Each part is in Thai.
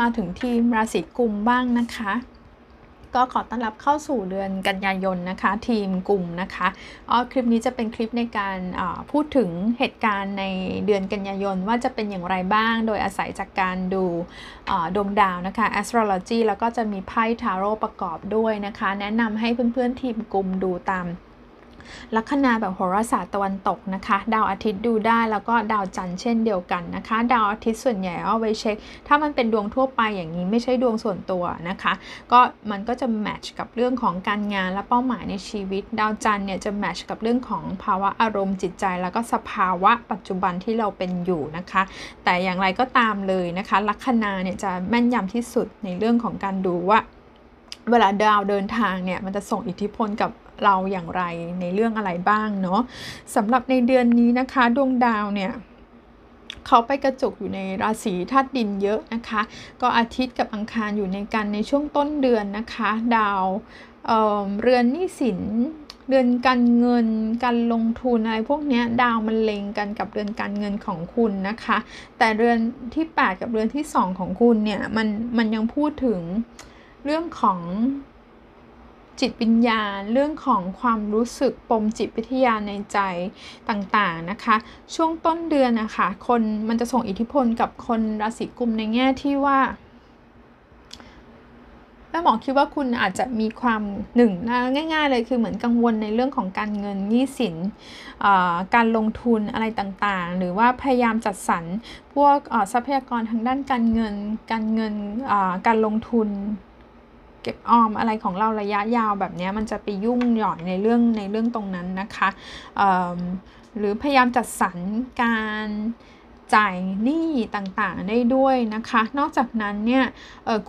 มาถึงทีมราศีกุมบ้างนะคะ ก็ขอต้อนรับเข้าสู่เดือนกันยายนนะคะ ทีมกลุ่มนะคะอ๋อคลิปนี้จะเป็นคลิปในการพูดถึงเหตุการณ์ในเดือนกันยายนว่าจะเป็นอย่างไรบ้าง โดยอาศัยจากการดูดวงดาวนะคะ astrology แล้วก็จะมีไพ่ทาโร่ประกอบด้วยนะคะ แนะนำให้เพื่อนๆทีมกลุ่มดูตาม ลัคนาแบบโหราศาสตร์ตะวันตกนะคะ ดาวอาทิตย์ดูได้แล้วก็ดาวจันทร์เช่นเดียวกันนะคะ ดาวอาทิตย์ส่วนใหญ่เอาไว้เช็ค ถ้ามันเป็นดวงทั่วไปอย่างนี้ไม่ใช่ดวงส่วนตัวนะคะ ก็มันก็จะแมทช์กับเรื่องของการงานและเป้าหมายในชีวิต ดาวจันทร์เนี่ยจะแมทช์กับเรื่องของภาวะอารมณ์จิตใจ แล้วก็สภาวะปัจจุบันที่เราเป็นอยู่นะคะ แต่อย่างไรก็ตามเลยนะคะลัคนาเนี่ยจะแม่นยำที่สุดในเรื่องของการดูว่าเวลาดาวเดินทางเนี่ยมันจะส่งอิทธิพลกับ เราอย่างไรในเรื่องอะไรบ้างเนาะสำหรับในเดือนนี้นะคะ ดวงดาวเนี่ยเขาไปกระจุกอยู่ในราศีธาตุดินเยอะนะคะ ก็อาทิตย์กับอังคารอยู่ในกันในช่วงต้นเดือนนะคะ ดาวเเรือนนี้สินเดือนการเงินการลงทุนอะไรพวกนี้ดาวมันเล็งกันกับเดือนการเงินของคุณนะคะ แต่เดือนที่ 8 กับเดือนที่ 2 ของคุณเนี่ยมันมันยังพูดถึงเรื่องของ จิตวิญญาณ เรื่องของความรู้สึกปมจิตวิทยาในใจต่างๆนะคะ ช่วงต้นเดือนนะคะคนมันจะส่งอิทธิพลกับคนราศีกุมในแง่ที่ว่าแม่หมอคิดว่าคุณอาจจะมีความหนึ่งนะง่าย ๆ เลยคือเหมือนกังวลในเรื่องของการเงินหนี้สินการลงทุนอะไรต่างๆ หรือว่าพยายามจัดสรรพวกทรัพยากรทางด้านการเงิน การเงินการลงทุน เก็บออมอะไรของเราระยะยาวแบบนี้มันจะไปยุ่งหย่อนในเรื่องในเรื่องตรงนั้นนะคะหรือพยายามจัดสรรการจ่ายหนี้ต่างๆได้ด้วยนะคะ นอกจากนั้นเนี่ย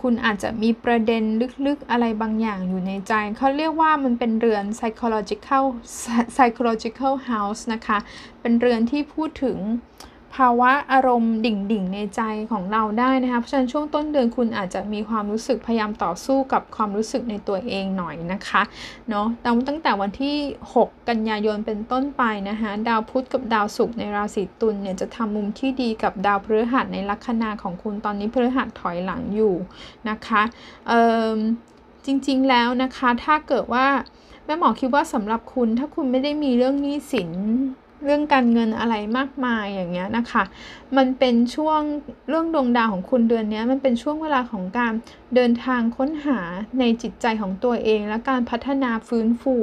คุณอาจจะมีประเด็นลึกๆอะไรบางอย่างอยู่ในใจ เขาเรียกว่ามันเป็นเรือน psychological psychological house นะคะ เป็นเรือนที่พูดถึงาวะอารมณ์ดิ่งๆในใจของเราได้นะคะเพราะฉะนั้นช่วงต้นเดือนคุณอาจจะมีความรู้สึกพยายามต่อสู้กับความรู้สึกในตัวเองหน่อยนะคะเนาะตั้งแต่วันที่ 6 กันยายนเป็นต้นไปนะคะดาวพุธกับดาวศุกร์ในราศีตุลเนี่ยจะทำมุมที่ดีกับดาวพฤหัสในลัคนาของคุณตอนนี้พฤหัสถอยหลังอยู่นะคะเอ่อจริงๆแล้วนะคะถ้าเกิดว่าแม่หมอคิดว่าสำหรับคุณถ้าคุณไม่ได้มีเรื่องหนี้สิน เรื่องการเงินอะไรมากมายอย่างเงี้ยนะคะ มันเป็นช่วงเรื่องดวงดาวของคุณเดือนนี้มันเป็นช่วงเวลาของการเดินทางค้นหาในจิตใจของตัวเอง และการพัฒนาฟื้นฟู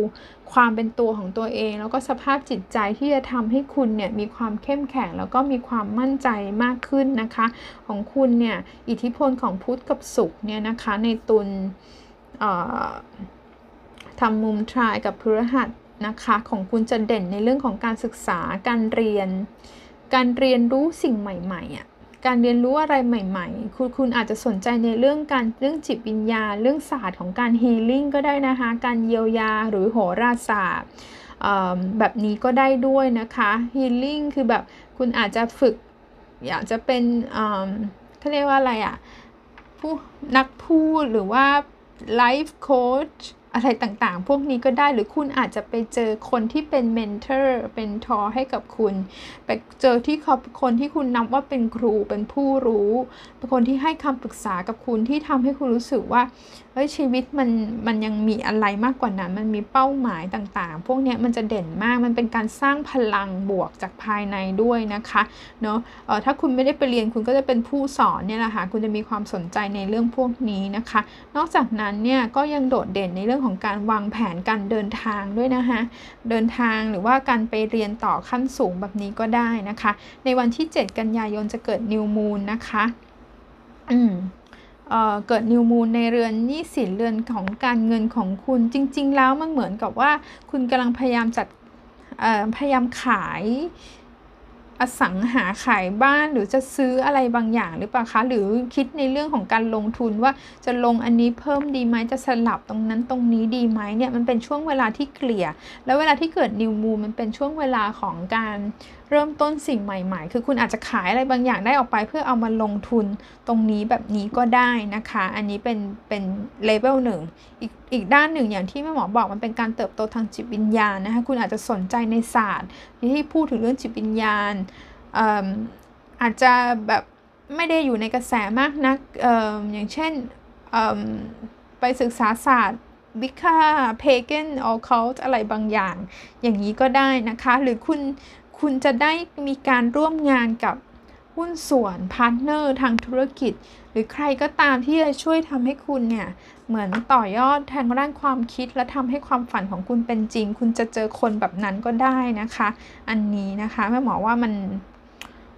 ความเป็นตัวของตัวเอง แล้วก็สภาพจิตใจที่จะทำให้คุณเนี่ยมีความเข้มแข็งแล้วก็มีความมั่นใจมากขึ้นนะคะ ของคุณเนี่ยอิทธิพลของพุธกับศุกร์เนี่ยนะคะในตุลทำมุมทรายกับพฤหัส นะคะของคุณจะเด่นในเรื่องของการศึกษาการเรียน การเรียนรู้สิ่งใหม่ๆอะการเรียนรู้อะไรใหม่ๆ คุณคุณอาจจะสนใจในเรื่องการเรื่องจิตวิญญาณเรื่องศาสตร์ของการ healing ก็ได้นะคะ การเยียวยาหรือโหราศาสตร์แบบนี้ก็ได้ด้วยนะคะ healing คือแบบคุณอาจจะฝึก อยากจะเป็นเขาเรียกว่าอะไรอะ่ะผู้นักพูดหรือว่า life coach อะไรต่างๆ พวกนี้ก็ได้หรือคุณอาจจะไปเจอคนที่เป็น mentor เป็นทอให้กับคุณ ไปเจอที่คนที่คุณนับว่าเป็นครูเป็นผู้รู้เป็นคนที่ให้คำปรึกษากับคุณที่ทำให้คุณรู้สึกว่า เฮ้ยชีวิตมันมันยังมีอะไรมากกว่านั้น มันมีเป้าหมายต่างๆ พวกนี้มันจะเด่นมากมันเป็นการสร้างพลังบวกจากภายในด้วยนะคะเนาะเออถ้าคุณไม่ได้ไปเรียนคุณก็จะเป็นผู้สอนเนี่ยแหละค่ะคุณจะมีความสนใจในเรื่องพวกนี้นะคะ นอกจากนั้นเนี่ยก็ยังโดดเด่นในเรื่องของการวางแผนการเดินทางด้วยนะคะเดินทางหรือว่าการไปเรียนต่อขั้นสูงแบบนี้ก็ได้นะคะ ในวันที่ 7 กันยายนจะเกิดนิวมูนนะคะ อืม เกิดนิวมูลในเรือนนี้สินเรือนของการเงินของคุณจริง ๆ แล้วมันเหมือนกับว่าคุณกำลังพยายามจัดพยายามขายอสังหาขายบ้านหรือจะซื้ออะไรบางอย่างหรือเปล่าคะ หรือคิดในเรื่องของการลงทุนว่าจะลงอันนี้เพิ่มดีไหมจะสลับตรงนั้นตรงนี้ดีไหมเนี่ยมันเป็นช่วงเวลาที่เกลี่ย แล้วเวลาที่เกิดนิวมูมันเป็นช่วงเวลาของการเริ่มต้นสิ่งใหม่ ๆ คือคุณอาจจะขายอะไรบางอย่างได้ออกไป เพื่อเอามาลงทุนตรงนี้แบบนี้ก็ได้นะคะ อันนี้เป็นเป็นเลเวลหนึ่งอีกอีกด้านหนึ่งอย่างที่แม่หมอบอกมันเป็นการเติบโตทางจิตวิญญาณนะคะคุณอาจจะสนใจในศาสตร์ที่พูดถึงเรื่องจิตวิญญาณอาจจะแบบไม่ได้อยู่ในกระแสมากนักออย่างเช่นไปศึกษาศาสตร์ Wicca pagan occult อะไรบางอย่าง อย่างนี้ก็ได้นะคะ หรือคุณ คุณจะได้มีการร่วมงานกับหุ้นส่วน partner ทางธุรกิจ หรือใครก็ตามที่จะช่วยทำให้คุณเนี่ย เหมือนต่อยอดทางด้านความคิดและทำให้ความฝันของคุณเป็นจริง คุณจะเจอคนแบบนั้นก็ได้นะคะ อันนี้นะคะแม่หมอว่ามัน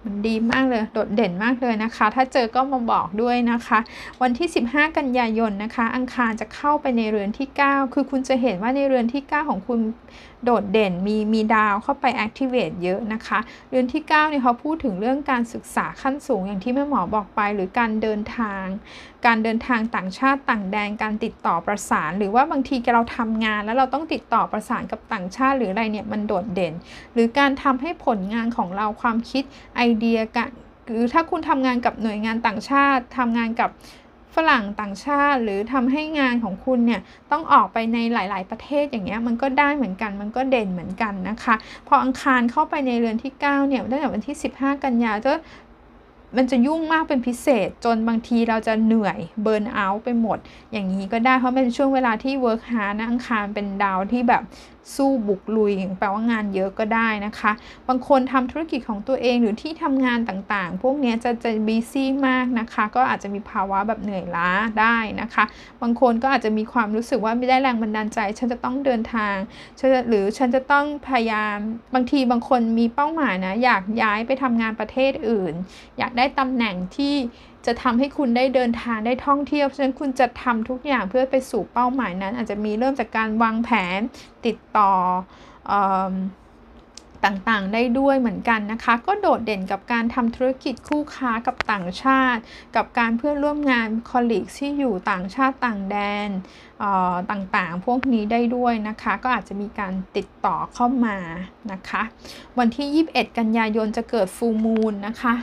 มันดีมากเลย โดดเด่นมากเลยนะคะ ถ้าเจอก็มาบอกด้วยนะคะ วันที่ 15 กันยายนนะคะ อังคารจะเข้าไปในเรือนที่ 9 คือคุณจะเห็นว่าในเรือนที่ 9 ของคุณโดดเด่นมีมีดาวเข้าไป activate เยอะนะคะเรือนที่9เนี่ยเขาพูดถึงเรื่องการศึกษาขั้นสูงอย่างที่แม่หมอบอกไป หรือการเดินทาง การเดินทางต่างชาติต่างแดนการติดต่อประสาน หรือว่าบางทีเราทำงาน แล้วเราต้องติดต่อประสานกับต่างชาติ หรืออะไรเนี่ยมันโดดเด่น หรือการทำให้ผลงานของเราความคิดไอเดียการหรือถ้าคุณทำงานกับหน่วยงานต่างชาติทำงานกับ ฝรั่งต่างชาติ หรือทำให้งานของคุณเนี่ยต้องออกไปในหลาย ๆ ประเทศอย่างเงี้ยมันก็ได้เหมือนกันมันก็เด่นเหมือนกันนะคะ พออังคารเข้าไปในเรือนที่ 9 เนี่ยตั้งแต่วันที่ 15 กันยาจะมันจะยุ่งมากเป็นพิเศษจนบางทีเราจะเหนื่อย burn out ไปหมด อย่างนี้ก็ได้เพราะเป็นช่วงเวลาที่ work hard นะอังคารเป็นดาวที่แบบ สู้บุกลุยแปลว่างานเยอะก็ได้นะคะ บางคนทำธุรกิจของตัวเองหรือที่ทำงานต่างๆ พวกนี้จะจะบีซี่มากนะคะ ก็อาจจะมีภาวะแบบเหนื่อยล้าได้นะคะ บางคนก็อาจจะมีความรู้สึกว่าไม่ได้แรงบันดาลใจ ฉันจะต้องเดินทางหรือฉันจะต้องพยายามบางทีบางคนมีเป้าหมายนะอยากย้ายไปทำงานประเทศอื่น อยากได้ตำแหน่งที่จะทำให้คุณได้เดินทางได้ท่องเที่ยวฉะนั้นคุณจะทำทุกอย่างเพื่อไปสู่เป้าหมายนั้น อาจจะมีเริ่มจากการวางแผนติดต่อต่างๆ ได้ด้วยเหมือนกันนะคะ ก็โดดเด่นกับการทำธุรกิจคู่ค้ากับต่างชาติ กับการเพื่อนร่วมงานคอลลีกที่อยู่ต่างชาติต่างแดนต่างๆ พวกนี้ได้ด้วยนะคะ ก็อาจจะมีการติดต่อเข้ามานะคะ วันที่ 21 กันยายนจะเกิดฟูมูลนะคะ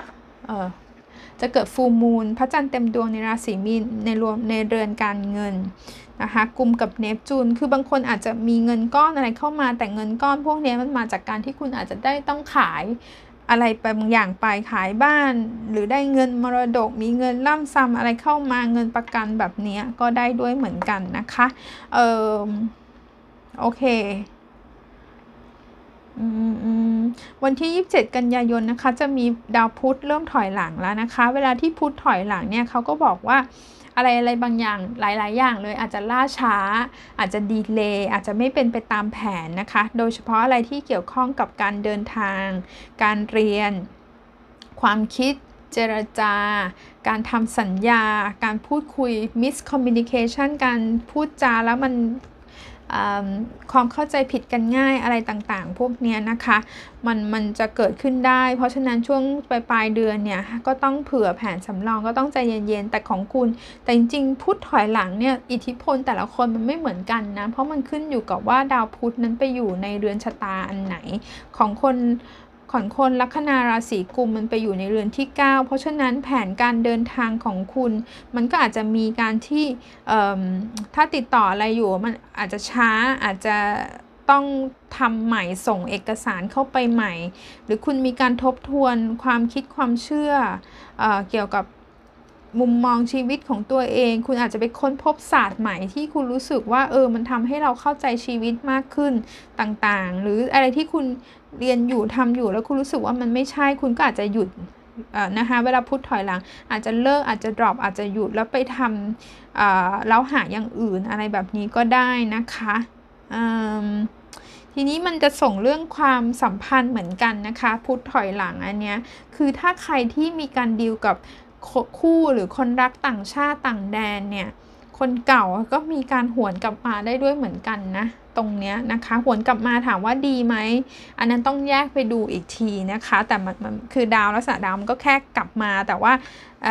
จะเกิดฟูมูล พระจันทร์เต็มดวงในราศีมีนในรวมในเรือนการเงินนะคะกลุ่มกับเนปจูน คือบางคนอาจจะมีเงินก้อนอะไรเข้ามาแต่เงินก้อนพวกนี้มันมาจากการที่คุณอาจจะได้ต้องขายอะไรไปบางอย่างไปขายบ้าน หรือได้เงินมรดก มีเงินล่ำซ้ำอะไรเข้ามาเงินประกันแบบนี้ก็ได้ด้วยเหมือนกันนะคะ เออโอเค วันที่ 27 กันยายนนะคะ จะมีดาวพุธเริ่มถอยหลังแล้วนะคะ เวลาที่พุธถอยหลังเนี่ยเขาก็บอกว่าอะไรอะไรบางอย่างหลาย ๆ อย่างเลยอาจจะล่าช้า อาจจะดีเลย์อาจจะไม่เป็นไปตามแผนนะคะ โดยเฉพาะอะไรที่เกี่ยวข้องกับการเดินทาง การเรียน ความคิดเจรจา การทำสัญญา การพูดคุย miscommunication การพูดจาแล้วมัน ความเข้าใจผิดกันง่ายอะไรต่างๆ พวกนี้นะคะ มันมันจะเกิดขึ้นได้ เพราะฉะนั้นช่วงปลายปลายเดือนเนี่ยก็ต้องเผื่อแผนสำรองก็ต้องใจเย็นๆ แต่ของคุณ แต่จริงๆพุธถอยหลังเนี่ยอิทธิพลแต่ละคนมันไม่เหมือนกันนะ เพราะมันขึ้นอยู่กับว่าดาวพุธนั้นไปอยู่ในเรือนชะตาอันไหนของคน ของคนลัคนาราศีกุมมันไปอยู่ในเรือนที่ 9 เพราะฉะนั้นแผนการเดินทางของคุณ มันก็อาจจะมีการที่ถ้าติดต่ออะไรอยู่มันอาจจะช้าอาจจะต้องทำใหม่ส่งเอกสารเข้าไปใหม่ หรือคุณมีการทบทวนความคิดความเชื่อเอเกี่ยวกับ มุมมองชีวิตของตัวเอง คุณอาจจะไปค้นพบศาสตร์ใหม่ที่คุณรู้สึกว่าเออมันทำให้เราเข้าใจชีวิตมากขึ้นต่างๆ หรืออะไรที่คุณเรียนอยู่ทำอยู่แล้วคุณรู้สึกว่ามันไม่ใช่คุณก็อาจจะหยุดนะคะเวลาพูดถอยหลัง อาจจะเลิกอาจจะ drop อาจจะหยุดแล้วไปทำแล้วหาอย่างอื่นอะไรแบบนี้ก็ได้นะคะทีนี้มันจะส่งเรื่องความสัมพันธ์เหมือนกันนะคะ พูดถอยหลังอันเนี้ยคือถ้าใครที่มีการดีลกับ คู่หรือคนรักต่างชาติต่างแดนเนี่ย คนเก่าก็มีการหวนกลับมาได้ด้วยเหมือนกันนะ ตรงเนี้ยนะคะหวนกลับมาถามว่าดีไหม อันนั้นต้องแยกไปดูอีกทีนะคะ แต่มันคือดาวลักษณะดาวมันก็แค่กลับมาแต่ว่าเ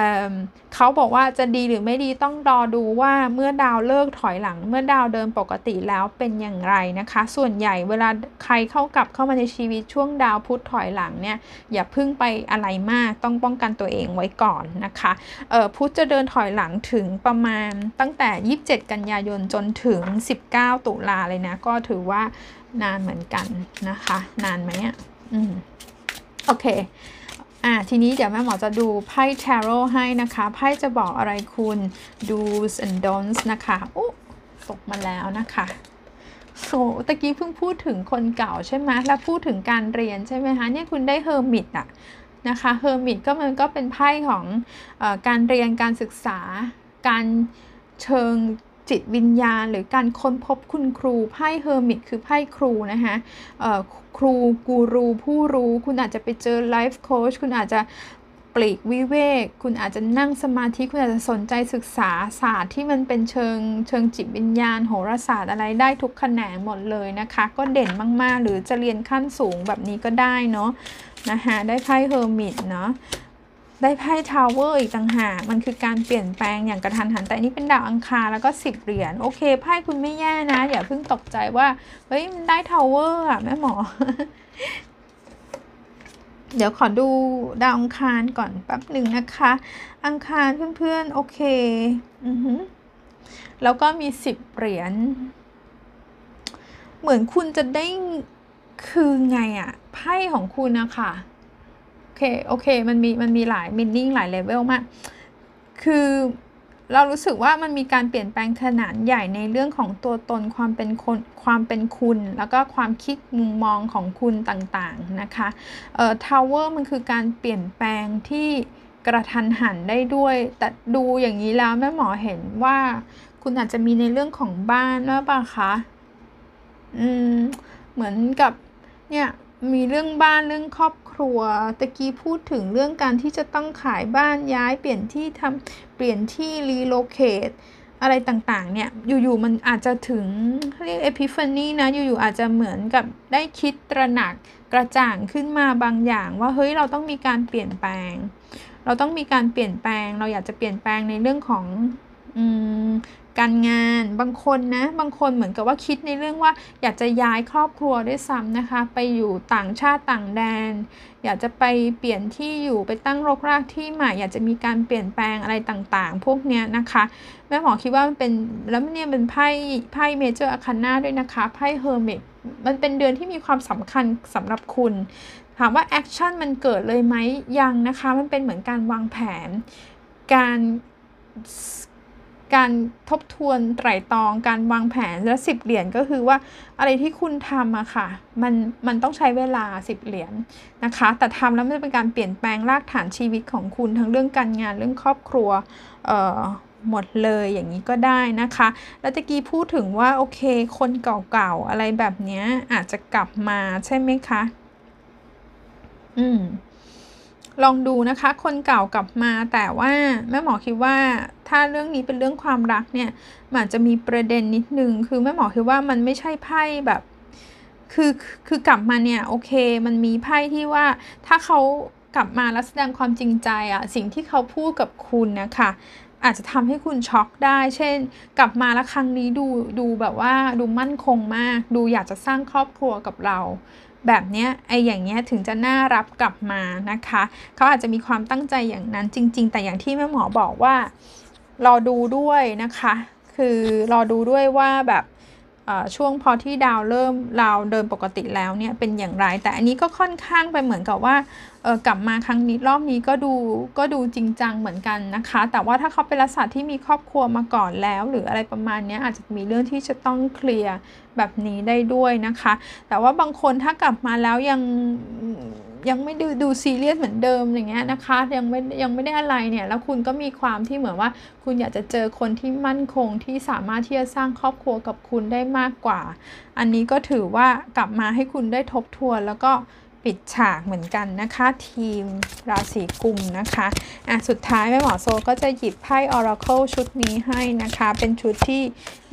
เขาบอกว่าจะดีหรือไม่ดีต้องรอดูว่าเมื่อดาวเลิกถอยหลัง เมื่อดาวเดินปกติแล้วเป็นอย่างไรนะคะ ส่วนใหญ่เวลาใครเข้ากลับเข้ามาในชีวิตช่วงดาวพุธถอยหลังเนี่ยอย่าพึ่งไปอะไรมากต้องป้องกันตัวเองไว้ก่อนนะคะพุธจะเดินถอยหลังถึงประมาณตั้งแต่ 27 กันยายนจนถึง 19 ตุลาเลยนะก็ถือว่านานเหมือนกันนะคะ นานไหมอะอืมโอเคอ่าทีนี้เดี๋ยวแม่หมอจะดูไพ่ทาโร่ให้นะคะ ไพ่จะบอกอะไรคุณ do's and don'ts นะคะอุ๊ตกมาแล้วนะคะโอ้ตะกี้เพิ่งพูดถึงคนเก่าใช่ไหมแล้วพูดถึงการเรียนใช่ไหมคะ เนี่ยคุณได้ Hermit อะนะคะ Hermit ก็มันก็เป็นไพ่ของอการเรียนการศึกษา การเชิง จิตวิญญาณ หรือการค้นพบคุณครูไพ่ Hermit คือไพ่ครูนะคะครูกูรูผู้รู้ คุณอาจจะไปเจอ life coach คุณอาจจะปลีกวิเวก คุณอาจจะนั่งสมาธิ คุณอาจจะสนใจศึกษาศาสตร์ที่มันเป็นเชิงเชิงจิตวิญญาณ โหราศาสตร์อะไรได้ทุกแขนงหมดเลยนะคะ ก็เด่นมาก ๆ หรือจะเรียนขั้นสูงแบบนี้ก็ได้เนาะนะคะได้ไพ่ Hermit เนาะ ได้ไพ่ Tower อีกต่างหากมันคือการเปลี่ยนแปลงอย่างกระทันหัน แต่นี่เป็นดาวอังคารแล้วก็สิบเหรียญโอเคไพ่คุณไม่แย่นะ อย่าเพิ่งตกใจว่า เฮ้ย มันได้ Tower อะแม่หมอ เดี๋ยวขอดูดาวอังคารก่อนแป๊บหนึ่งนะคะ อังคารเพื่อนๆ โอเค อือฮึแล้วก็มีสิบเหรียญเหมือนคุณจะได้คือไงอะไพ่ของคุณนะคะ เคโอเคมันมีมันมีหลาย meaning หลายเลเวลมาก คือเรารู้สึกว่ามันมีการเปลี่ยนแปลงขนาดใหญ่ในเรื่องของตัวตนความเป็นคนความเป็นคุณ แล้วก็ความคิดมุมมองของคุณต่างๆนะคะเอ่อ Tower มันคือการเปลี่ยนแปลงที่กระทันหันได้ด้วย แต่ดูอย่างนี้แล้วแม่หมอเห็นว่าคุณอาจจะมีในเรื่องของบ้านว่าปะคะอืมเหมือนกับเนี่ยมีเรื่องบ้านเรื่องครอบ ครัว ตะกี้พูดถึงเรื่องการที่จะต้องขายบ้านย้ายเปลี่ยนที่ทำเปลี่ยนที่ relocateทอะไรต่างๆ เนี่ย อยู่ๆ มันอาจจะถึงเรียกเอพิฟานีนะ อยู่ๆ อาจจะเหมือนกับได้คิดตระหนักกระจ่างขึ้นมาบางอย่าง ว่าเฮ้ยเราต้องมีการเปลี่ยนแปลง เราต้องมีการเปลี่ยนแปลง เราอยากจะเปลี่ยนแปลงในเรื่องของ การงานบางคนนะบางคนเหมือนกับว่าคิดในเรื่องว่า อยากจะย้ายครอบครัวด้วยซ้ำนะคะ ไปอยู่ต่างชาติต่างแดน อยากจะไปเปลี่ยนที่อยู่ไปตั้งรกรากที่ใหม่ อยากจะมีการเปลี่ยนแปลงอะไรตต่างๆ พวกเนี้ยนะคะแม่หมอคิดว่ามันเป็นแล้วเนี่ยเป็นไพ่ไพ่ Major Arcana ด้วยนะคะไพ่ Hermit มันเป็นเดือนที่มีความสำคัญสำหรับคุณถามว่า action มันเกิดเลยไหมยังนะคะ มันเป็นเหมือนการวางแผน การ การทบทวนไตร่ตรอง การวางแผนและสิบเหรียญก็คือว่าอะไรที่คุณทำอะค่ะมันมันต้องใช้เวลาสิบเหรียญนะคะ แต่ทำแล้วมันจะเป็นการเปลี่ยนแปลงรากฐานชีวิตของคุณทั้งเรื่องการงานเรื่องครอบครัวเอ่อหมดเลยอย่างนี้ก็ได้นะคะ แล้วตะกี้พูดถึงว่าโอเค คนเก่าๆอะไรแบบนี้อาจจะกลับมาใช่ไหมคะ อืม ลองดูนะคะ คนเก่ากลับมาแต่ว่าแม่หมอคิดว่าถ้าเรื่องนี้เป็นเรื่องความรักเนี่ยมันจะมีประเด็นนิดนึง คือแม่หมอคิดว่ามันไม่ใช่ไพ่แบบคือคือกลับมาเนี่ยโอเค มันมีไพ่ที่ว่าถ้าเขากลับมาแล้วแสดงความจริงใจอะสิ่งที่เขาพูดกับคุณนะคะ อาจจะทำให้คุณช็อกได้ เช่น กลับมาแล้วครั้งนี้ดูดูแบบว่าดูมั่นคงมาก ดูอยากจะสร้างครอบครัวกับเรา แบบเนี้ยไออย่างเงี้ยถึงจะน่ารับกลับมานะคะ เขาอาจจะมีความตั้งใจอย่างนั้นจริง ๆ แต่อย่างที่แม่หมอบอกว่ารอดูด้วยนะคะ คือรอดูด้วยว่าแบบช่วงพอที่ดาวเริ่มดาเดินปกติแล้วเนี่ยเป็นอย่างไร แต่อันนี้ก็ค่อนข้างไปเหมือนกับว่า กลับมาครั้งนี้รอบนี้ก็ดูก็ดูจริงจังเหมือนกันนะคะ แต่ว่าถ้าเขาเป็นลักษณะที่มีครอบครัวมาก่อนแล้ว หรืออะไรประมาณนี้อาจจะมีเรื่องที่จะต้องเคลียร์แบบนี้ได้ด้วยนะคะ แต่ว่าบางคนถ้ากลับมาแล้วยังยังไม่ดูดูซีเรียสเหมือนเดิมอย่างเงี้ยนะคะยังไม่ยังไม่ได้อะไรเนี่ยแล้วคุณก็มีความที่เหมือนว่า คุณอยากจะเจอคนที่มั่นคงที่สามารถที่จะสร้างครอบครัวกับคุณได้มากกว่า อันนี้ก็ถือว่ากลับมาให้คุณได้ทบทวนแล้วก็ ปิดฉากเหมือนกันนะคะ ทีมราศีกุมนะคะอะสุดท้ายแม่หมอโซก็จะหยิบไพ่ Oracle ชุดนี้ให้นะคะ เป็นชุดที่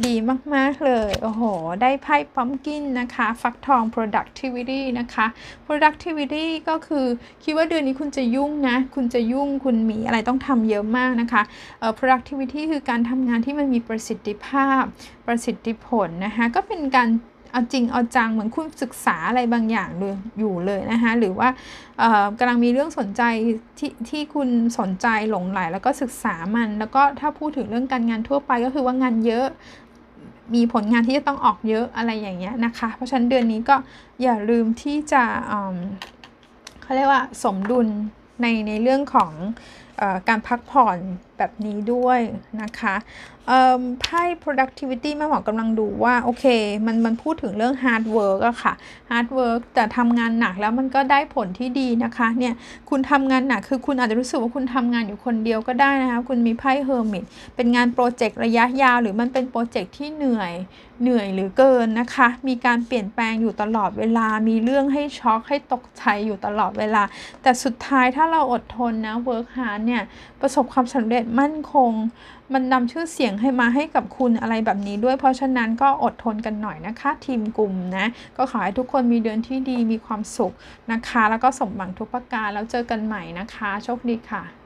ดีมาก ๆ เลย โอ้โห ได้ไพ่ปั๊มกินนะคะ ฟักทอง productivity นะคะ productivity ก็คือคิดว่าเดือนนี้คุณจะยุ่งนะ คุณจะยุ่งคุณมีอะไรต้องทำเยอะมากนะคะเอ่อ productivity คือการทำงานที่มันมีประสิทธิภาพประสิทธิผลนะคะ ก็เป็นการ เอาจริงเอาจังเหมือนคุณศึกษาอะไรบางอย่างเลยอยู่เลยนะคะหรือว่ากำลังมีเรื่องสนใจที่ที่คุณสนใจหลงไหลแล้วก็ศึกษามัน แล้วก็ถ้าพูดถึงเรื่องการงานทั่วไปก็คือว่างานเยอะมีผลงานที่จะต้องออกเยอะอะไรอย่างเงี้ยนะคะ เพราะฉะนั้นเดือนนี้ก็อย่าลืมที่จะเขาเรียกว่าสมดุลในในเรื่องของอการพักผ่อน แบบนี้ด้วยนะคะไพ่ productivity แม่หมอกำลังดูว่า โอเค มันมันพูดถึงเรื่อง hard work อะค่ะ hard work แต่ทำงานหนักแล้วมันก็ได้ผลที่ดีนะคะ เนี่ย คุณทำงานหนัก คือคุณอาจจะรู้สึกว่าคุณทำงานอยู่คนเดียวก็ได้นะคะ คุณมีไพ่ hermit เป็นงานโปรเจกต์ระยะยาว หรือมันเป็นโปรเจกต์ที่เหนื่อยเหนื่อยหรือเกินนะคะ มีการเปลี่ยนแปลงอยู่ตลอดเวลา มีเรื่องให้ช็อกให้ตกใจอยู่ตลอดเวลา แต่สุดท้ายถ้าเราอดทนนะ work hard เนี่ย ประสบความสำเร็จมั่นคง มันนำชื่อเสียงให้มาให้กับคุณอะไรแบบนี้ด้วย เพราะฉะนั้นก็อดทนกันหน่อยนะคะ ทีมกลุ่มนะ ก็ขอให้ทุกคนมีเดือนที่ดีมีความสุขนะคะ แล้วก็สมหวังทุกประการแล้วเจอกันใหม่นะคะ โชคดีค่ะ